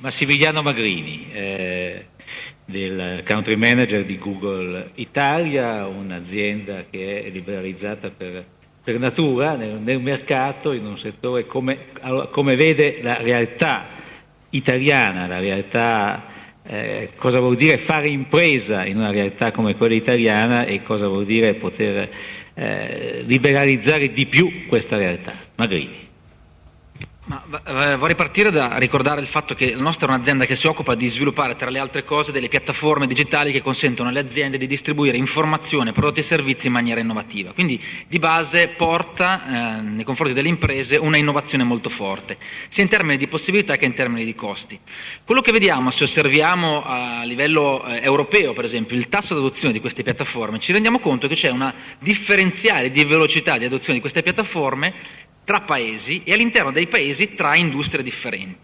Massimiliano Magrini, eh, del country manager di Google Italia, un'azienda che è liberalizzata per, per natura nel, nel, mercato, in un settore come, come vede la realtà italiana, la realtà eh, cosa vuol dire fare impresa in una realtà come quella italiana e cosa vuol dire poter eh, liberalizzare di più questa realtà. Magrini. Ma, vorrei partire da ricordare il fatto che la nostra è un'azienda che si occupa di sviluppare, tra le altre cose, delle piattaforme digitali che consentono alle aziende di distribuire informazioni, prodotti e servizi in maniera innovativa. Quindi di base porta eh, nei confronti delle imprese una innovazione molto forte, sia in termini di possibilità che in termini di costi. Quello che vediamo, se osserviamo a livello eh, europeo, per esempio, il tasso di adozione di queste piattaforme, ci rendiamo conto che c'è una differenziale di velocità di adozione di queste piattaforme tra paesi e all'interno dei paesi tra industrie differenti.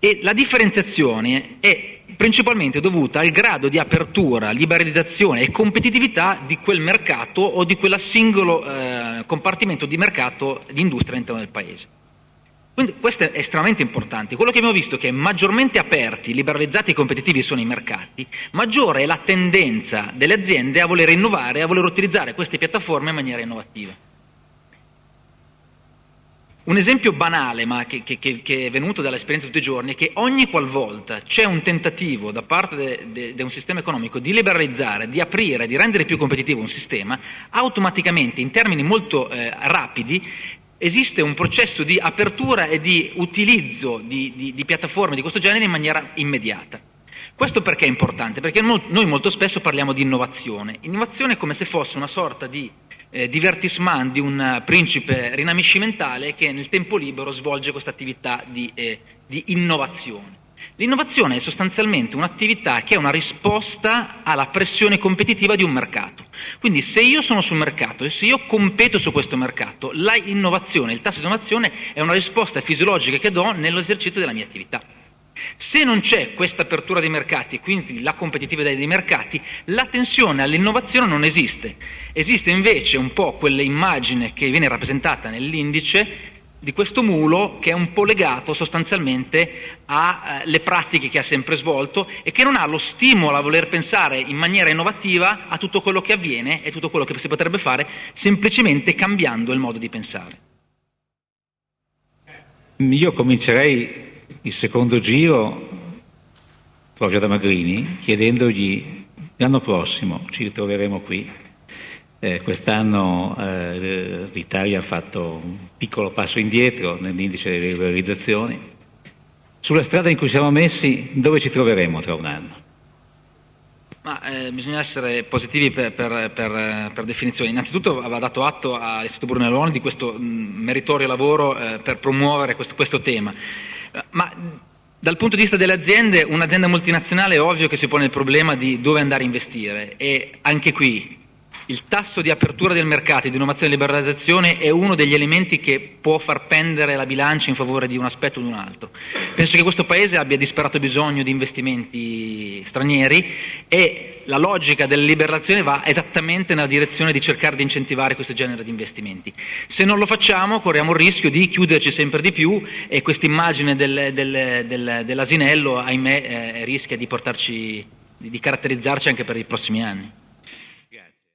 E la differenziazione è principalmente dovuta al grado di apertura, liberalizzazione e competitività di quel mercato o di quel singolo eh, compartimento di mercato di industria all'interno del paese. Quindi questo è estremamente importante. Quello che abbiamo visto è che maggiormente aperti, liberalizzati e competitivi sono i mercati, maggiore è la tendenza delle aziende a voler innovare, a voler utilizzare queste piattaforme in maniera innovativa. Un esempio banale, ma che, che, che, è venuto dall'esperienza di tutti i giorni, è che ogni qualvolta c'è un tentativo da parte di un sistema economico di liberalizzare, di aprire, di rendere più competitivo un sistema, automaticamente, in termini molto eh, rapidi, esiste un processo di apertura e di utilizzo di, di, di piattaforme di questo genere in maniera immediata. Questo perché è importante? Perché noi molto spesso parliamo di innovazione. Innovazione è come se fosse una sorta di eh, divertissement di un principe rinascimentale che nel tempo libero svolge questa attività di, eh, di innovazione. L'innovazione è sostanzialmente un'attività che è una risposta alla pressione competitiva di un mercato. Quindi se io sono sul mercato e se io competo su questo mercato, la innovazione, il tasso di innovazione è una risposta fisiologica che do nell'esercizio della mia attività. Se non c'è questa apertura dei mercati, quindi la competitività dei mercati, la tensione all'innovazione non esiste. Esiste invece un po' quell'immagine che viene rappresentata nell'indice di questo mulo che è un po' legato sostanzialmente alle pratiche che ha sempre svolto e che non ha lo stimolo a voler pensare in maniera innovativa a tutto quello che avviene e tutto quello che si potrebbe fare semplicemente cambiando il modo di pensare. Io comincerei il secondo giro proprio da Magrini, chiedendogli l'anno prossimo ci ritroveremo qui. Eh, quest'anno eh, l'Italia ha fatto un piccolo passo indietro nell'indice delle regolarizzazioni. Sulla strada in cui siamo messi, dove ci troveremo tra un anno? Ma, eh, bisogna essere positivi per, per, per, per, definizione. Innanzitutto aveva dato atto all'Istituto Brunelloni di questo mh, meritorio lavoro eh, per promuovere questo, questo tema. Ma dal punto di vista delle aziende, un'azienda multinazionale è ovvio che si pone il problema di dove andare a investire. E anche qui il tasso di apertura del mercato, di innovazione e liberalizzazione è uno degli elementi che può far pendere la bilancia in favore di un aspetto o di un altro. Penso che questo Paese abbia disperato bisogno di investimenti stranieri e la logica della liberalizzazione va esattamente nella direzione di cercare di incentivare questo genere di investimenti. Se non lo facciamo corriamo il rischio di chiuderci sempre di più e questa immagine del, del, del, dell'asinello, ahimè, eh, rischia di, portarci, di caratterizzarci anche per i prossimi anni.